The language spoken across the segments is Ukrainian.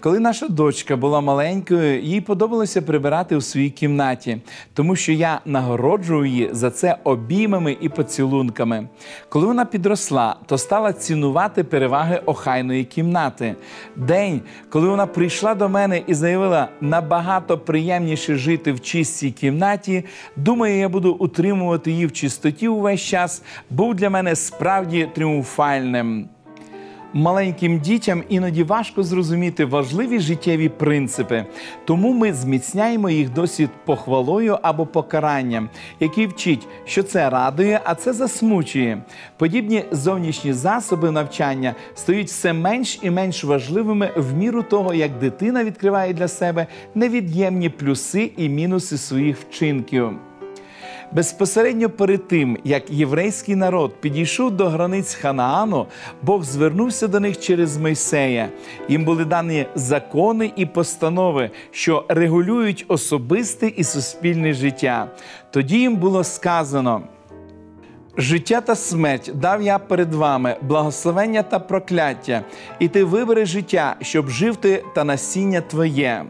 Коли наша дочка була маленькою, їй подобалося прибирати у своїй кімнаті, тому що я нагороджую її за це обіймами і поцілунками. Коли вона підросла, то стала цінувати переваги охайної кімнати. День, коли вона прийшла до мене і заявила набагато приємніше жити в чистій кімнаті, думаю, я буду утримувати її в чистоті увесь час, був для мене справді тріумфальним. Маленьким дітям іноді важко зрозуміти важливі життєві принципи, тому ми зміцняємо їх досвід похвалою або покаранням, який вчить, що це радує, а це засмучує. Подібні зовнішні засоби навчання стають все менш і менш важливими в міру того, як дитина відкриває для себе невід'ємні плюси і мінуси своїх вчинків. Безпосередньо перед тим, як єврейський народ підійшов до границь Ханаану, Бог звернувся до них через Мойсея. Їм були дані закони і постанови, що регулюють особисте і суспільне життя. Тоді їм було сказано. Життя та смерть дав я перед вами, благословення та прокляття, і ти вибери життя, щоб жив ти та насіння твоє.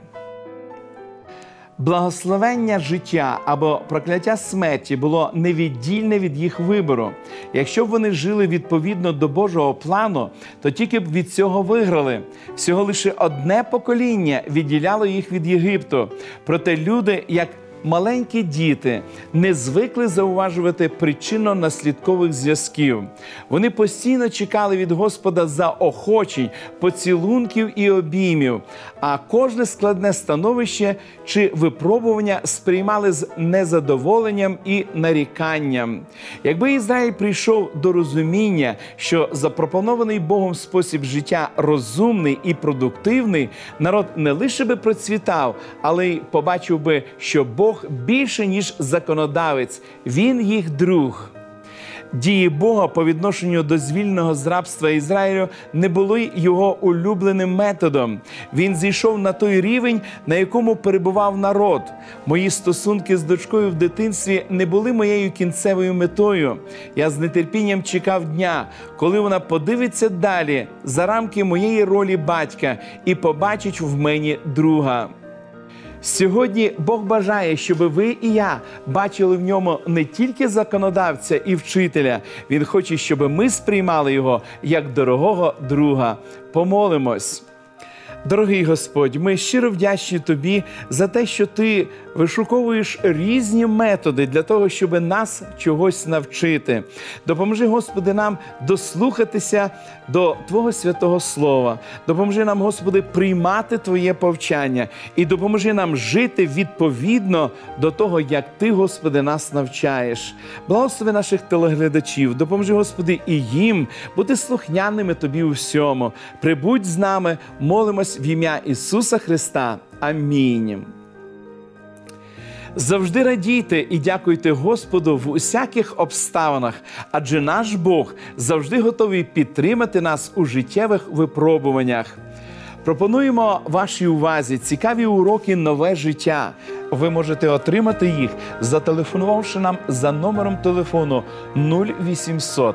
Благословення життя або прокляття смерті було невіддільне від їх вибору. Якщо б вони жили відповідно до Божого плану, то тільки б від цього виграли. Всього лише одне покоління відділяло їх від Єгипту. Проте люди, як Маленькі діти не звикли зауважувати причинно-наслідкових зв'язків. Вони постійно чекали від Господа заохочень, поцілунків і обіймів, а кожне складне становище чи випробування сприймали з незадоволенням і наріканням. Якби Ізраїль прийшов до розуміння, що запропонований Богом спосіб життя розумний і продуктивний, народ не лише би процвітав, але й побачив би, що Бог. Бог більше, ніж законодавець, Він їх друг. Дії Бога по відношенню до звільного з рабства Ізраїлю не були його улюбленим методом. Він зійшов на той рівень, на якому перебував народ. Мої стосунки з дочкою в дитинстві не були моєю кінцевою метою. Я з нетерпінням чекав дня, коли вона подивиться далі за рамки моєї ролі батька і побачить в мені друга. Сьогодні Бог бажає, щоб ви і я бачили в ньому не тільки законодавця і вчителя. Він хоче, щоб ми сприймали його як дорогого друга. Помолимось. Дорогий Господь, ми щиро вдячні Тобі за те, що Ти вишуковуєш різні методи для того, щоб нас чогось навчити. Допоможи, Господи, нам дослухатися до Твого святого Слова. Допоможи нам, Господи, приймати Твоє повчання і допоможи нам жити відповідно до того, як Ти, Господи, нас навчаєш. Благослови наших телеглядачів, допоможи, Господи, і їм бути слухняними Тобі у всьому. Прибудь з нами, молимось в ім'я Ісуса Христа. Амінь. Завжди радійте і дякуйте Господу в усяких обставинах, адже наш Бог завжди готовий підтримати нас у життєвих випробуваннях. Пропонуємо вашій увазі цікаві уроки нове життя. Ви можете отримати їх, зателефонувавши нам за номером телефону 0800